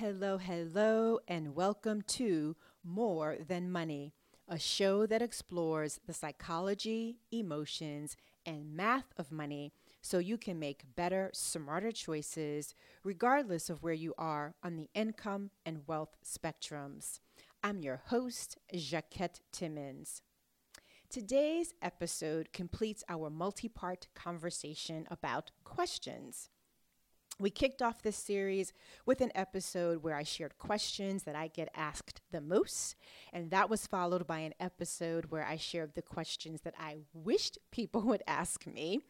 Hello, hello, and welcome to More Than Money, a show that explores the psychology, emotions, and math of money so you can make better, smarter choices regardless of where you are on the income and wealth spectrums. I'm your host, Jacquette Timmons. Today's episode completes our multi part conversation about questions. We kicked off this series with an episode where I shared questions that I get asked the most, and that was followed by an episode where I shared the questions that I wished people would ask me.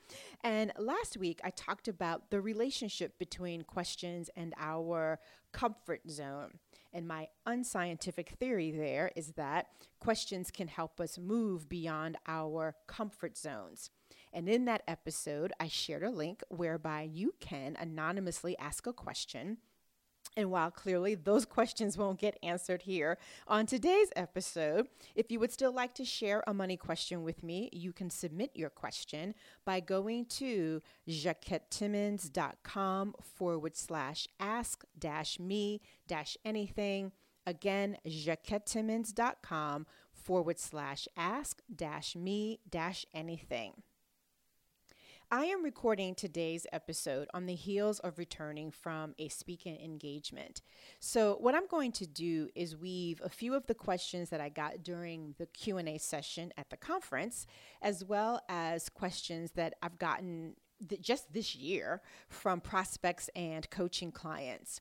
And last week, I talked about the relationship between questions and our comfort zone. And my unscientific theory there is that questions can help us move beyond our comfort zones. And in that episode, I shared a link whereby you can anonymously ask a question. And while clearly those questions won't get answered here on today's episode, if you would still like to share a money question with me, you can submit your question by going to jacquettetimmons.com forward slash ask dash me dash anything. Again, jacquettetimmons.com forward slash ask dash me dash anything. I am recording today's episode on the heels of returning from a speaking engagement. So, what I'm going to do is weave a few of the questions that I got during the Q&A session at the conference as well as questions that I've gotten th- just this year from prospects and coaching clients.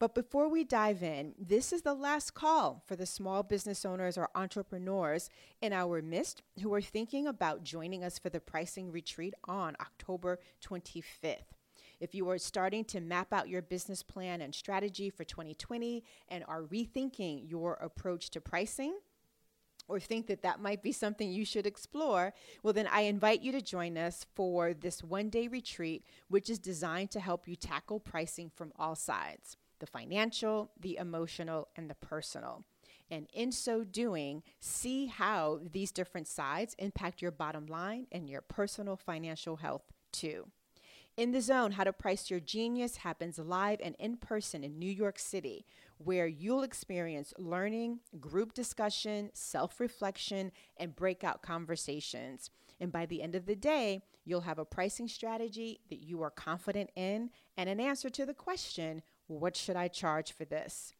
But before we dive in, this is the last call for the small business owners or entrepreneurs in our midst who are thinking about joining us for the pricing retreat on October 25th. If you are starting to map out your business plan and strategy for 2020 and are rethinking your approach to pricing, or think that that might be something you should explore, well, then I invite you to join us for this one day retreat, which is designed to help you tackle pricing from all sides the financial, the emotional, and the personal. And in so doing, see how these different sides impact your bottom line and your personal financial health too. In the Zone, How to Price Your Genius happens live and in person in New York City, where you'll experience learning, group discussion, self reflection, and breakout conversations. And by the end of the day, you'll have a pricing strategy that you are confident in and an answer to the question what should I charge for this?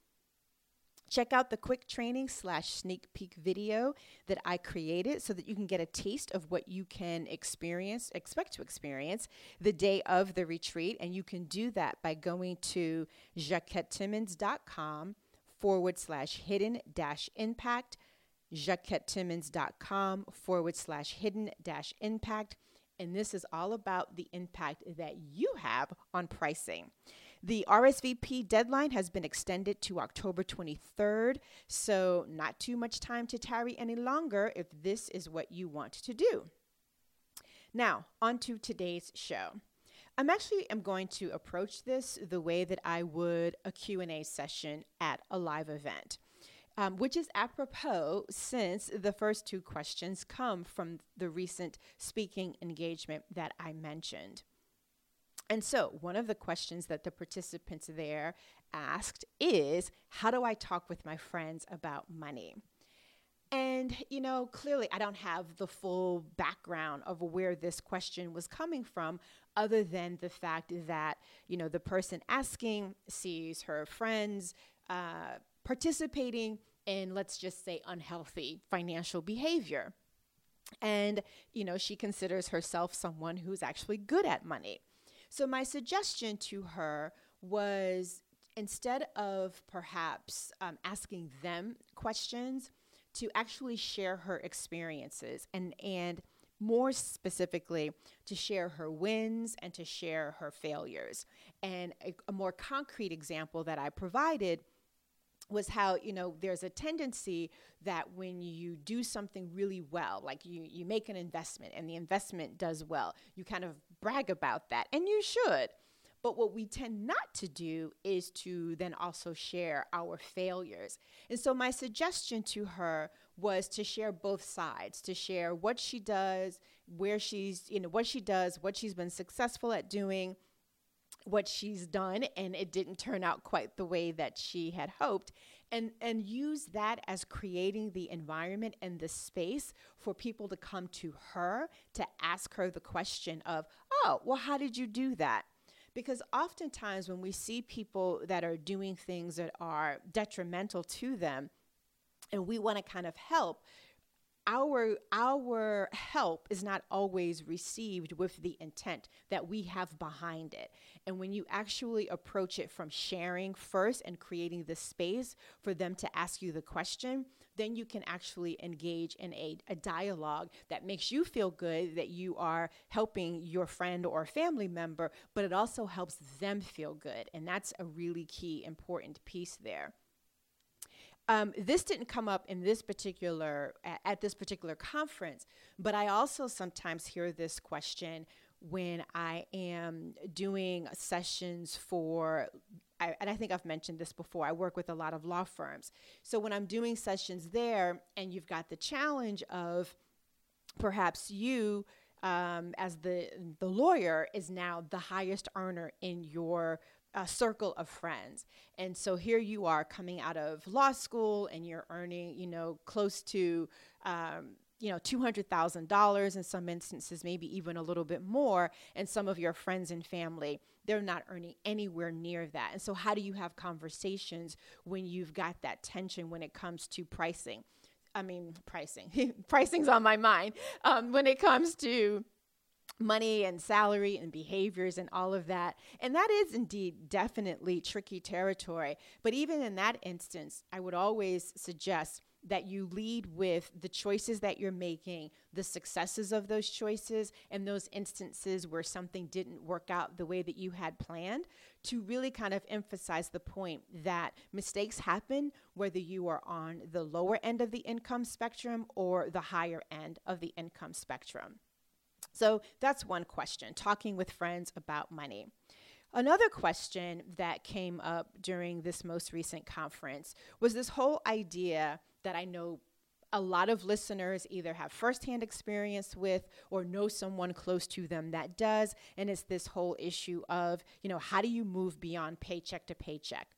Check out the quick training slash sneak peek video that I created so that you can get a taste of what you can experience, expect to experience the day of the retreat. And you can do that by going to jacquettetimmons.com forward slash hidden dash impact, jacquettetimmons.com forward slash hidden dash impact. And this is all about the impact that you have on pricing. The RSVP deadline has been extended to October 23rd, so not too much time to tarry any longer if this is what you want to do. Now, on to today's show. I'm actually am going to approach this the way that I would a Q&A session at a live event. Um, which is apropos since the first two questions come from the recent speaking engagement that I mentioned. And so, one of the questions that the participants there asked is How do I talk with my friends about money? And, you know, clearly I don't have the full background of where this question was coming from, other than the fact that, you know, the person asking sees her friends uh, participating in, let's just say, unhealthy financial behavior. And, you know, she considers herself someone who's actually good at money. So, my suggestion to her was instead of perhaps um, asking them questions, to actually share her experiences and, and more specifically, to share her wins and to share her failures. And a, a more concrete example that I provided was how you know there's a tendency that when you do something really well like you you make an investment and the investment does well you kind of brag about that and you should but what we tend not to do is to then also share our failures. And so my suggestion to her was to share both sides, to share what she does, where she's, you know, what she does, what she's been successful at doing, what she's done and it didn't turn out quite the way that she had hoped. And and use that as creating the environment and the space for people to come to her to ask her the question of oh well how did you do that? Because oftentimes when we see people that are doing things that are detrimental to them and we want to kind of help our our help is not always received with the intent that we have behind it. And when you actually approach it from sharing first and creating the space for them to ask you the question then you can actually engage in a, a dialogue that makes you feel good that you are helping your friend or family member but it also helps them feel good. And that's a really key important piece there um, this didn't come up in this particular at, at this particular conference, but I also sometimes hear this question when I am doing sessions for, I, and I think I've mentioned this before, I work with a lot of law firms. So when I'm doing sessions there, and you've got the challenge of perhaps you, um, as the the lawyer, is now the highest earner in your a circle of friends. And so here you are coming out of law school and you're earning, you know, close to, um, you know, $200,000 in some instances, maybe even a little bit more. And some of your friends and family, they're not earning anywhere near that. And so, how do you have conversations when you've got that tension when it comes to pricing? I mean, pricing. Pricing's on my mind. Um, when it comes to money and salary and behaviors and all of that. And that is indeed definitely tricky territory. But even in that instance, I would always suggest that you lead with the choices that you're making, the successes of those choices, and those instances where something didn't work out the way that you had planned, to really kind of emphasize the point that mistakes happen whether you are on the lower end of the income spectrum or the higher end of the income spectrum. So that's one question talking with friends about money. Another question that came up during this most recent conference was this whole idea that I know a lot of listeners either have firsthand experience with or know someone close to them that does. And it's this whole issue of, you know, how do you move beyond paycheck to paycheck?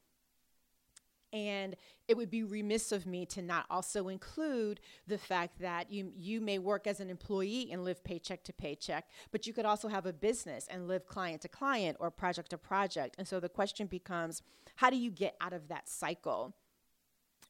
And it would be remiss of me to not also include the fact that you, you may work as an employee and live paycheck to paycheck, but you could also have a business and live client to client or project to project. And so the question becomes how do you get out of that cycle?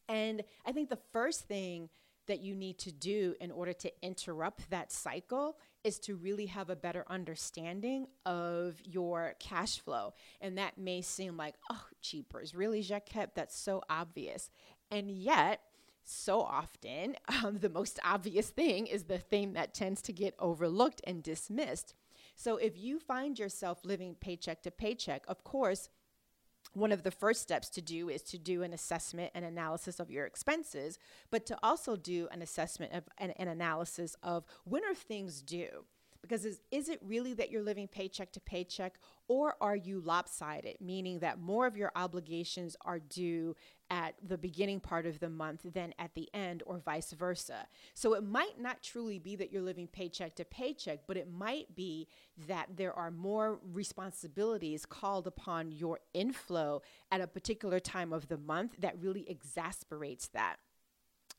And I think the first thing that you need to do in order to interrupt that cycle is to really have a better understanding of your cash flow. And that may seem like, oh, cheapers, really, Jacquette? That's so obvious. And yet, so often, um, the most obvious thing is the thing that tends to get overlooked and dismissed. So if you find yourself living paycheck to paycheck, of course, one of the first steps to do is to do an assessment and analysis of your expenses, but to also do an assessment of an, an analysis of when are things due? Because is, is it really that you're living paycheck to paycheck, or are you lopsided, meaning that more of your obligations are due at the beginning part of the month than at the end, or vice versa? So it might not truly be that you're living paycheck to paycheck, but it might be that there are more responsibilities called upon your inflow at a particular time of the month that really exasperates that.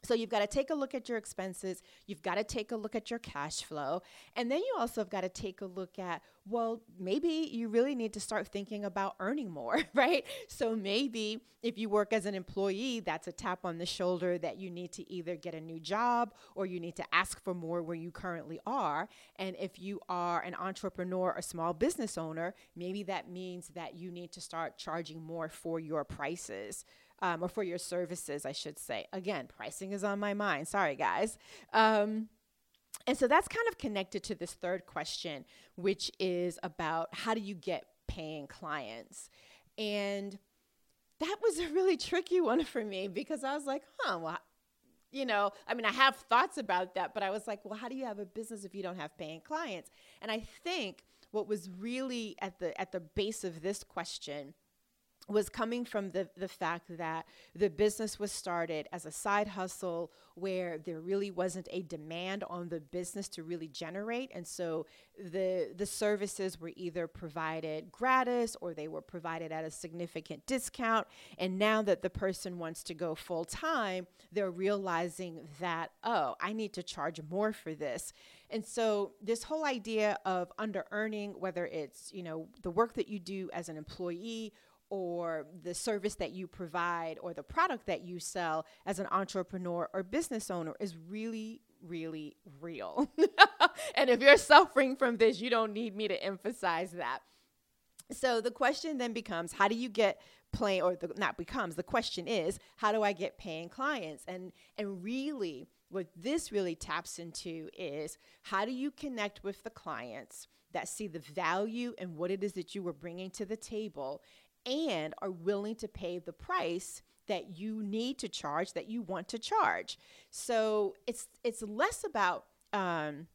So you've got to take a look at your expenses, you've got to take a look at your cash flow, and then you also have got to take a look at, well, maybe you really need to start thinking about earning more, right? So maybe if you work as an employee, that's a tap on the shoulder that you need to either get a new job or you need to ask for more where you currently are. And if you are an entrepreneur or small business owner, maybe that means that you need to start charging more for your prices um, or for your services, I should say. Again, pricing is on my mind. Sorry, guys. Um, and so that's kind of connected to this third question, which is about how do you get paying clients? And that was a really tricky one for me because I was like, huh, well, you know, I mean, I have thoughts about that, but I was like, well, how do you have a business if you don't have paying clients? And I think what was really at the at the base of this question was coming from the, the fact that the business was started as a side hustle where there really wasn't a demand on the business to really generate. And so the the services were either provided gratis or they were provided at a significant discount. And now that the person wants to go full time they're realizing that oh I need to charge more for this. And so this whole idea of under earning whether it's you know the work that you do as an employee or the service that you provide or the product that you sell as an entrepreneur or business owner is really, really real. and if you're suffering from this, you don't need me to emphasize that. So the question then becomes how do you get paying or the, not becomes the question is how do I get paying clients and and really what this really taps into is how do you connect with the clients that see the value and what it is that you were bringing to the table and are willing to pay the price that you need to charge that you want to charge so it's it's less about um,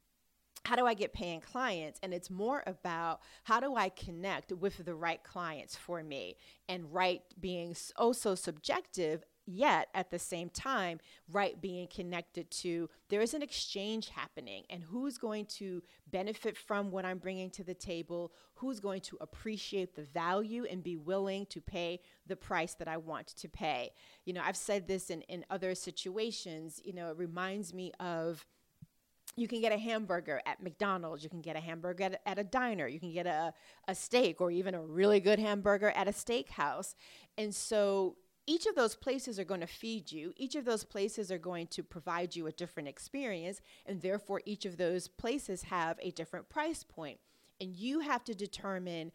how do I get paying clients? And it's more about how do I connect with the right clients for me? And right being oh so subjective yet at the same time, right being connected to there is an exchange happening, and who's going to benefit from what I'm bringing to the table, who's going to appreciate the value and be willing to pay the price that I want to pay. You know, I've said this in, in other situations, you know, it reminds me of you can get a hamburger at McDonald's, you can get a hamburger at, at, a diner, you can get a, a steak or even a really good hamburger at a steakhouse. And so each of those places are going to feed you. Each of those places are going to provide you a different experience, and therefore, each of those places have a different price point. And you have to determine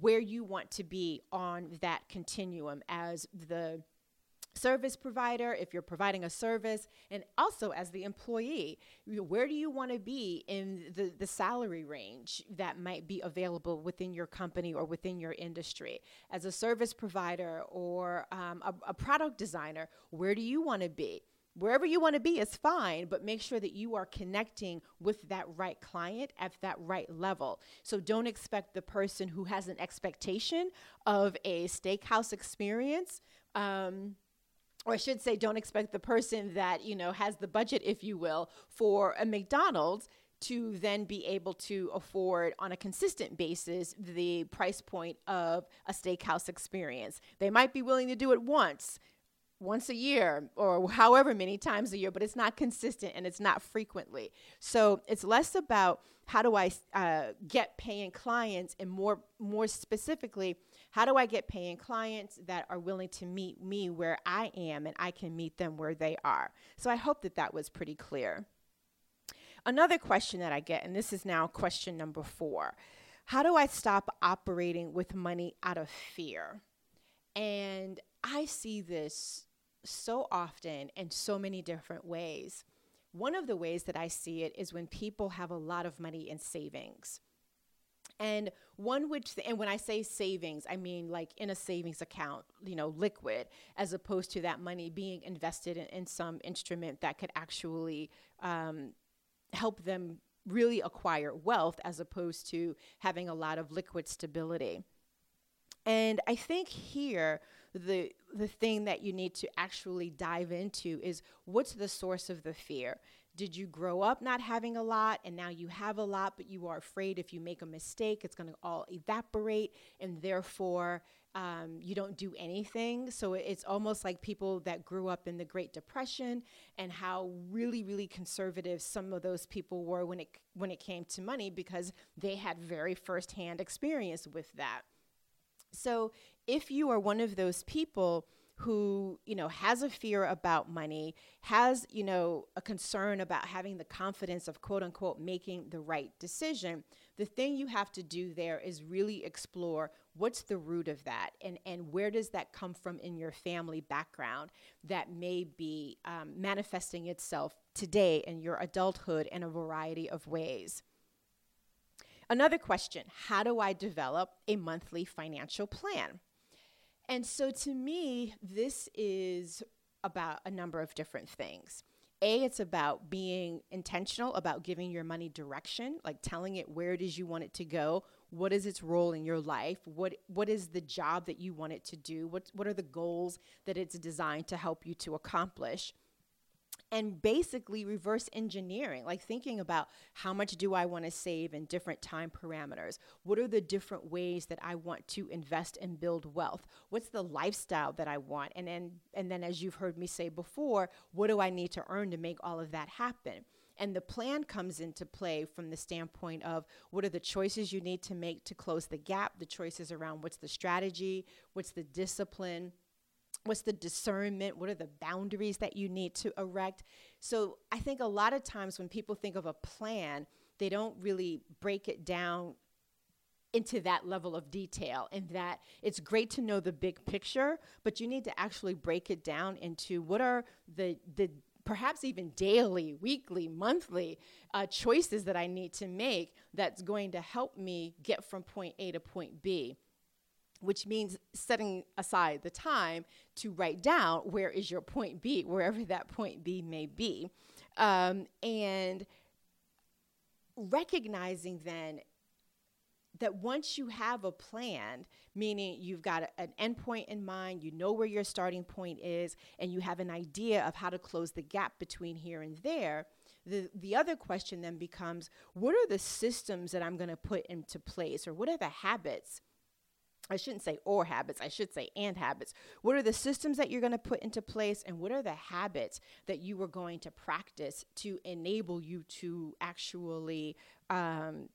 where you want to be on that continuum as the service provider, if you're providing a service, and also as the employee, where do you want to be in the, the salary range that might be available within your company or within your industry? As a service provider or um, a, a product designer, where do you want to be? Wherever you want to be is fine, but make sure that you are connecting with that right client at that right level. So don't expect the person who has an expectation of a steakhouse experience. Um, or I should say, don't expect the person that, you know, has the budget, if you will, for a McDonald's to then be able to afford on a consistent basis the price point of a steakhouse experience. They might be willing to do it once, once a year or however many times a year, but it's not consistent and it's not frequently. So it's less about how do I uh, get paying clients and more more specifically, how do I get paying clients that are willing to meet me where I am and I can meet them where they are. So I hope that that was pretty clear. Another question that I get, and this is now question number four how do I stop operating with money out of fear? And I see this so often in so many different ways. One of the ways that I see it is when people have a lot of money in savings. And one which, and when I say savings, I mean like in a savings account, you know, liquid, as opposed to that money being invested in, in some instrument that could actually um, help them really acquire wealth as opposed to having a lot of liquid stability. And I think here, the the thing that you need to actually dive into is what's the source of the fear did you grow up not having a lot and now you have a lot but you are afraid if you make a mistake it's going to all evaporate and therefore um, you don't do anything? So it's almost like people that grew up in the great depression and how really really conservative some of those people were when it when it came to money because they had very firsthand experience with that. So if you are one of those people who you know has a fear about money has you know a concern about having the confidence of quote unquote making the right decision the thing you have to do there is really explore what's the root of that and and where does that come from in your family background that may be um, manifesting itself today in your adulthood in a variety of ways Another question How do I develop a monthly financial plan? And so to me, this is about a number of different things. A, it's about being intentional about giving your money direction, like telling it where it is you want it to go, what is its role in your life? What what is the job that you want it to do? What what are the goals that it's designed to help you to accomplish? And basically reverse engineering, like thinking about how much do I want to save in different time parameters? What are the different ways that I want to invest and build wealth? What's the lifestyle that I want? And then and then as you've heard me say before, what do I need to earn to make all of that happen? And the plan comes into play from the standpoint of what are the choices you need to make to close the gap, the choices around what's the strategy, what's the discipline, what's the discernment what are the boundaries that you need to erect? So i think a lot of times when people think of a plan they don't really break it down into that level of detail and that it's great to know the big picture but you need to actually break it down into what are the the perhaps even daily weekly monthly uh, choices that i need to make that's going to help me get from point a to point b which means setting aside the time to write down where is your point B, wherever that point B may be. Um, and recognizing then that once you have a plan, meaning you've got a, an endpoint in mind, you know where your starting point is, and you have an idea of how to close the gap between here and there, the, the other question then becomes what are the systems that I'm going to put into place, or what are the habits I shouldn't say or habits, I should say and habits. What are the systems that you're going to put into place, and what are the habits that you are going to practice to enable you to actually? Um,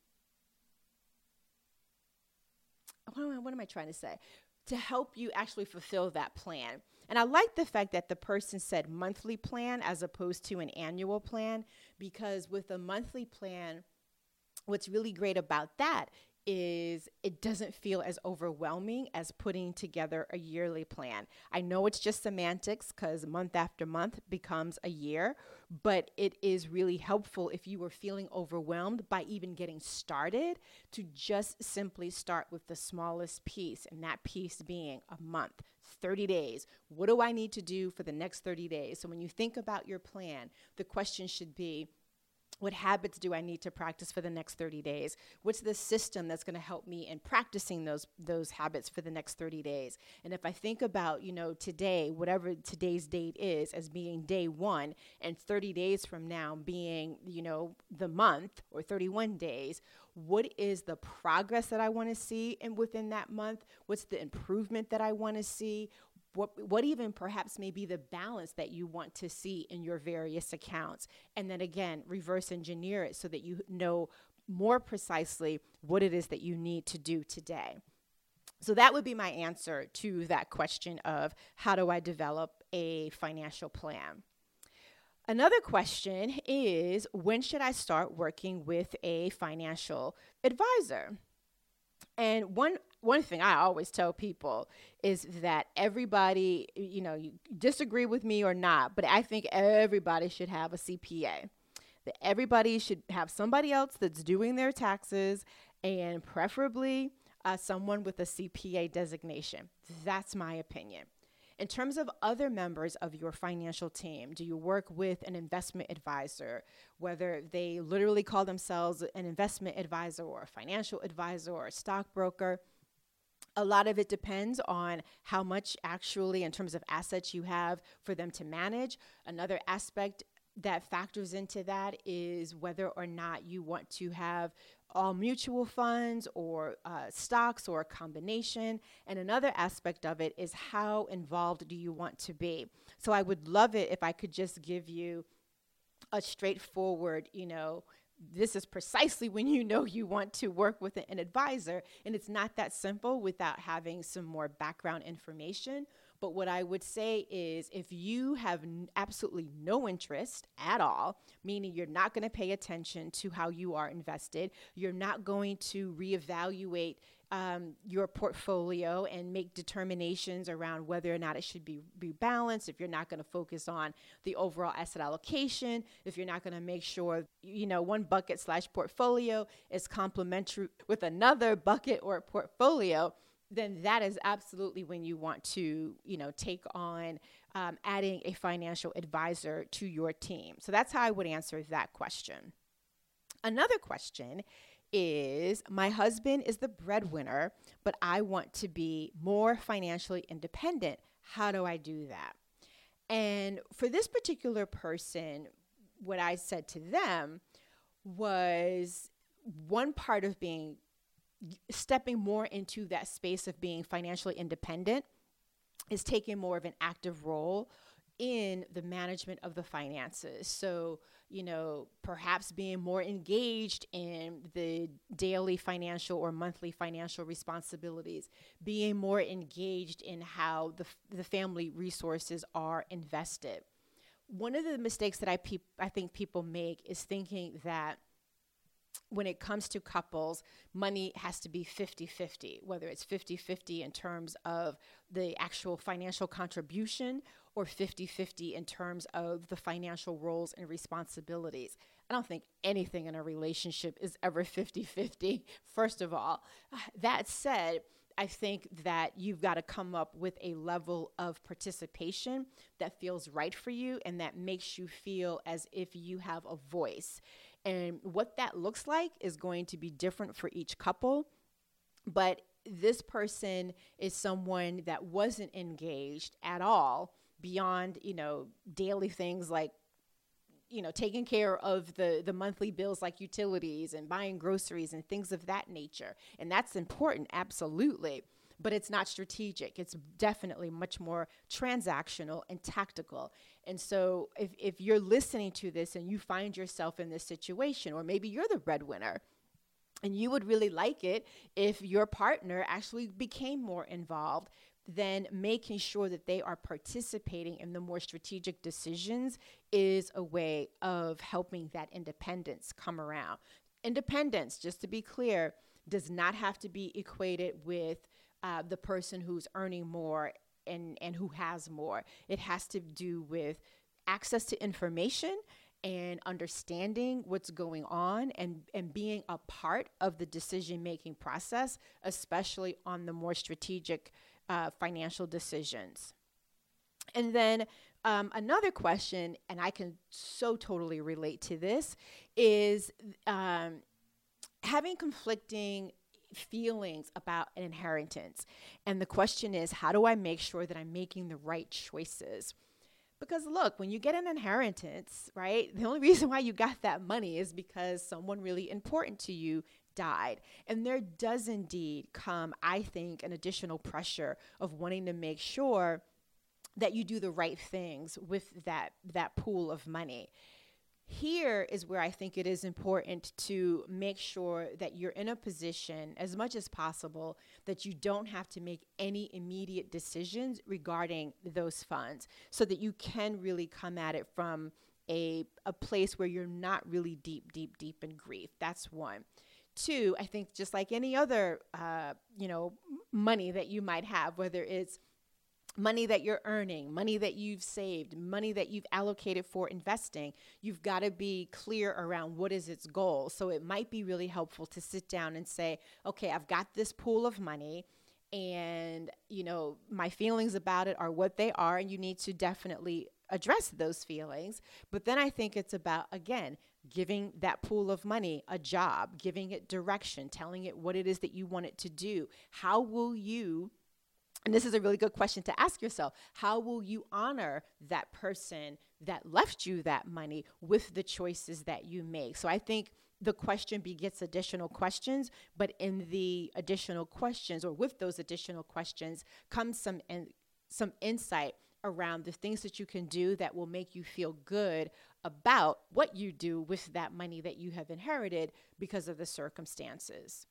what, am I, what am I trying to say? To help you actually fulfill that plan. And I like the fact that the person said monthly plan as opposed to an annual plan, because with a monthly plan, what's really great about that is it doesn't feel as overwhelming as putting together a yearly plan. I know it's just semantics because month after month becomes a year, but it is really helpful if you were feeling overwhelmed by even getting started to just simply start with the smallest piece, and that piece being a month. 30 days. What do I need to do for the next 30 days? So, when you think about your plan, the question should be what habits do I need to practice for the next 30 days? What's the system that's going to help me in practicing those those habits for the next 30 days? And if I think about, you know, today, whatever today's date is as being day 1 and 30 days from now being, you know, the month or 31 days, what is the progress that I want to see and within that month? What's the improvement that I want to see? What, what even perhaps may be the balance that you want to see in your various accounts. And then again, reverse engineer it so that you know more precisely what it is that you need to do today. So that would be my answer to that question of how do I develop a financial plan? Another question is when should I start working with a financial advisor? And one one thing I always tell people is that everybody, you know, you disagree with me or not, but I think everybody should have a CPA. That everybody should have somebody else that's doing their taxes and preferably uh, someone with a CPA designation. That's my opinion. In terms of other members of your financial team, do you work with an investment advisor, whether they literally call themselves an investment advisor or a financial advisor or a stockbroker? A lot of it depends on how much actually, in terms of assets, you have for them to manage. Another aspect that factors into that is whether or not you want to have all mutual funds or uh, stocks or a combination. And another aspect of it is how involved do you want to be. So I would love it if I could just give you a straightforward, you know, this is precisely when you know you want to work with an advisor. And it's not that simple without having some more background information. But what I would say is if you have n- absolutely no interest at all, meaning you're not going to pay attention to how you are invested, you're not going to reevaluate um, your portfolio and make determinations around whether or not it should be, be balanced, if you're not going to focus on the overall asset allocation, if you're not going to make sure, you know, one bucket slash portfolio is complementary with another bucket or portfolio, then that is absolutely when you want to, you know, take on um, adding a financial advisor to your team. So that's how I would answer that question. Another question is my husband is the breadwinner, but I want to be more financially independent. How do I do that? And for this particular person, what I said to them was one part of being stepping more into that space of being financially independent is taking more of an active role in the management of the finances. So, you know, perhaps being more engaged in the daily financial or monthly financial responsibilities, being more engaged in how the, the family resources are invested. One of the mistakes that I, pe- I think people make is thinking that when it comes to couples, money has to be 50 50, whether it's 50 50 in terms of the actual financial contribution or 50 50 in terms of the financial roles and responsibilities. I don't think anything in a relationship is ever 50 50, first of all. That said, I think that you've got to come up with a level of participation that feels right for you and that makes you feel as if you have a voice. And what that looks like is going to be different for each couple. But this person is someone that wasn't engaged at all beyond, you know, daily things like you know taking care of the the monthly bills like utilities and buying groceries and things of that nature and that's important absolutely but it's not strategic. It's definitely much more transactional and tactical. And so if, if you're listening to this and you find yourself in this situation, or maybe you're the breadwinner, and you would really like it if your partner actually became more involved, then making sure that they are participating in the more strategic decisions is a way of helping that independence come around. Independence, just to be clear, does not have to be equated with uh, the person who's earning more and, and who has more. It has to do with access to information and understanding what's going on and, and being a part of the decision making process, especially on the more strategic uh, financial decisions. And then um, another question, and I can so totally relate to this, is um, having conflicting feelings about an inheritance. And the question is, how do I make sure that I'm making the right choices? Because look, when you get an inheritance, right, the only reason why you got that money is because someone really important to you died. And there does indeed come, I think, an additional pressure of wanting to make sure that you do the right things with that that pool of money here is where I think it is important to make sure that you're in a position, as much as possible, that you don't have to make any immediate decisions regarding those funds so that you can really come at it from a, a place where you're not really deep, deep, deep in grief. That's one. Two, I think just like any other, uh, you know, money that you might have, whether it's money that you're earning, money that you've saved, money that you've allocated for investing, you've got to be clear around what is its goal. So it might be really helpful to sit down and say, okay, I've got this pool of money and you know my feelings about it are what they are and you need to definitely address those feelings but then i think it's about again giving that pool of money a job giving it direction telling it what it is that you want it to do how will you and this is a really good question to ask yourself. How will you honor that person that left you that money with the choices that you make? So I think the question begets additional questions, but in the additional questions or with those additional questions comes some in, some insight around the things that you can do that will make you feel good about what you do with that money that you have inherited because of the circumstances.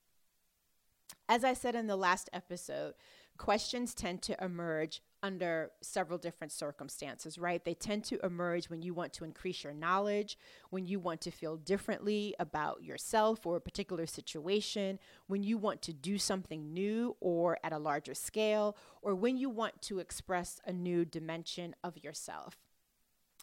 As I said in the last episode, questions tend to emerge under several different circumstances, right? They tend to emerge when you want to increase your knowledge, when you want to feel differently about yourself or a particular situation, when you want to do something new or at a larger scale, or when you want to express a new dimension of yourself.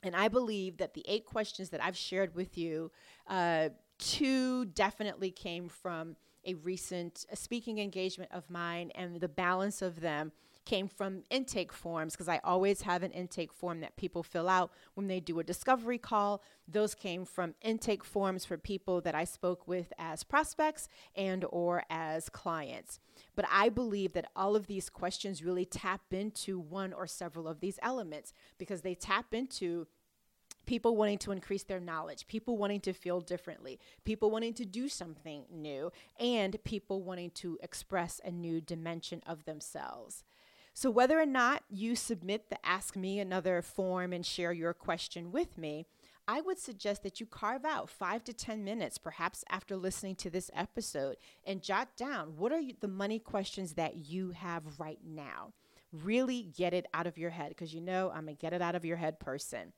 And I believe that the eight questions that I've shared with you, uh, two definitely came from a recent speaking engagement of mine, and the balance of them came from intake forms because I always have an intake form that people fill out when they do a discovery call. Those came from intake forms for people that I spoke with as prospects and or as clients. But I believe that all of these questions really tap into one or several of these elements because they tap into people wanting to increase their knowledge, people wanting to feel differently, people wanting to do something new, and people wanting to express a new dimension of themselves. So, whether or not you submit the Ask Me Another form and share your question with me, I would suggest that you carve out five to 10 minutes, perhaps after listening to this episode, and jot down what are the money questions that you have right now. Really get it out of your head because you know I'm a get it out of your head person.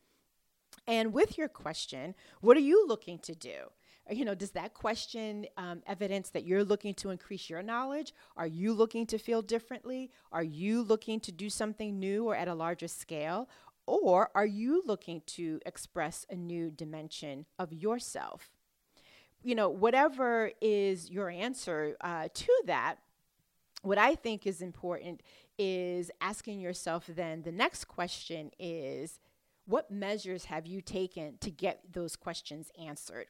And with your question, what are you looking to do? You know, does that question um, evidence that you're looking to increase your knowledge? Are you looking to feel differently? Are you looking to do something new or at a larger scale? Or are you looking to express a new dimension of yourself? You know, whatever is your answer uh, to that, what I think is important is asking yourself then the next question is what measures have you taken to get those questions answered?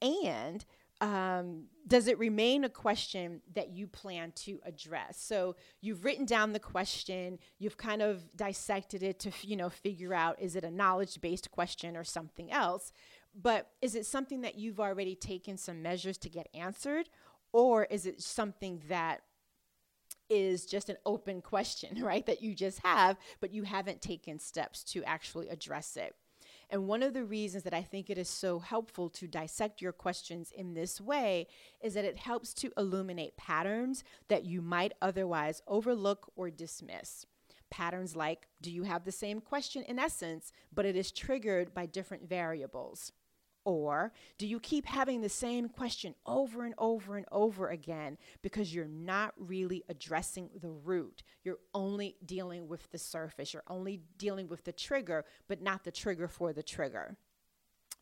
And um, does it remain a question that you plan to address? So you've written down the question, you've kind of dissected it to you know figure out is it a knowledge-based question or something else, but is it something that you've already taken some measures to get answered, or is it something that is just an open question, right? That you just have, but you haven't taken steps to actually address it. And one of the reasons that I think it is so helpful to dissect your questions in this way is that it helps to illuminate patterns that you might otherwise overlook or dismiss. Patterns like, do you have the same question in essence, but it is triggered by different variables? Or do you keep having the same question over and over and over again because you're not really addressing the root? You're only dealing with the surface. You're only dealing with the trigger, but not the trigger for the trigger.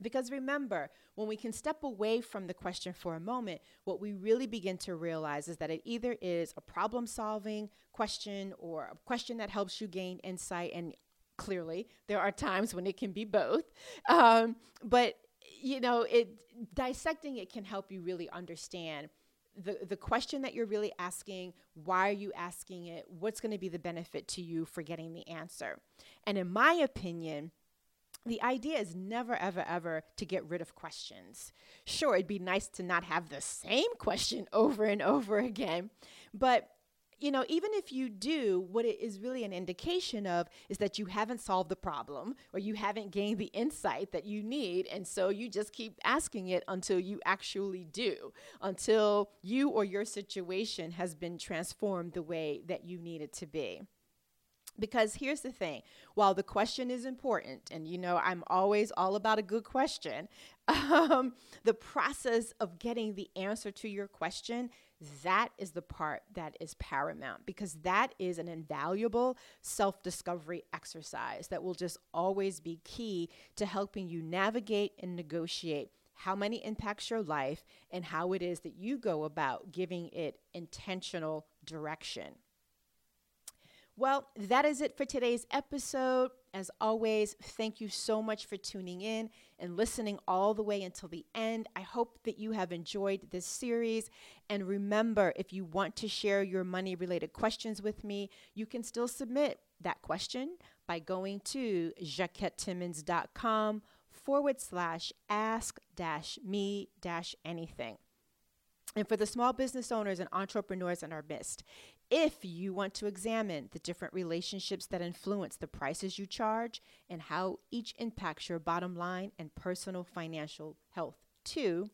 Because remember, when we can step away from the question for a moment, what we really begin to realize is that it either is a problem solving question or a question that helps you gain insight. And clearly, there are times when it can be both. Um, but you know, it dissecting it can help you really understand the, the question that you're really asking, why are you asking it, what's going to be the benefit to you for getting the answer. And in my opinion, the idea is never, ever, ever to get rid of questions. Sure, it'd be nice to not have the same question over and over again, but you know, even if you do, what it is really an indication of is that you haven't solved the problem or you haven't gained the insight that you need. And so you just keep asking it until you actually do, until you or your situation has been transformed the way that you need it to be. Because here's the thing while the question is important, and you know, I'm always all about a good question, um, the process of getting the answer to your question that is the part that is paramount because that is an invaluable self discovery exercise that will just always be key to helping you navigate and negotiate how money impacts your life and how it is that you go about giving it intentional direction. Well, that is it for today's episode. As always, thank you so much for tuning in and listening all the way until the end. I hope that you have enjoyed this series. And remember, if you want to share your money related questions with me, you can still submit that question by going to jacquettetimmons.com forward slash ask dash me dash anything. And for the small business owners and entrepreneurs in our midst, if you want to examine the different relationships that influence the prices you charge and how each impacts your bottom line and personal financial health too,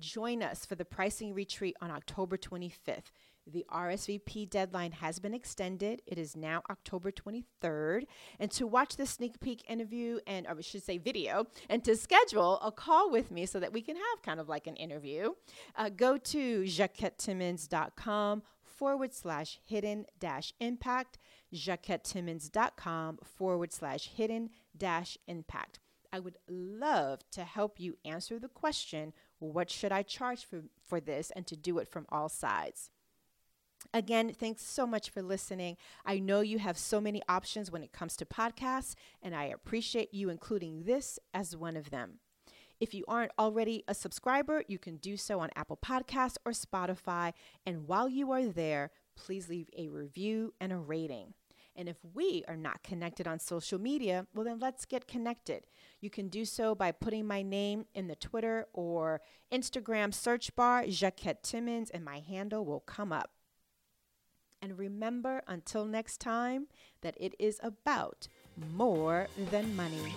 join us for the pricing retreat on October 25th. The RSVP deadline has been extended. It is now October 23rd. And to watch the sneak peek interview, and or I should say video, and to schedule a call with me so that we can have kind of like an interview, uh, go to jacquettetimmons.com forward slash hidden dash impact, jacquettetimmons.com forward slash hidden dash impact. I would love to help you answer the question What should I charge for, for this? And to do it from all sides. Again, thanks so much for listening. I know you have so many options when it comes to podcasts, and I appreciate you including this as one of them. If you aren't already a subscriber, you can do so on Apple Podcasts or Spotify. And while you are there, please leave a review and a rating. And if we are not connected on social media, well, then let's get connected. You can do so by putting my name in the Twitter or Instagram search bar, Jacquette Timmons, and my handle will come up. And remember, until next time, that it is about more than money.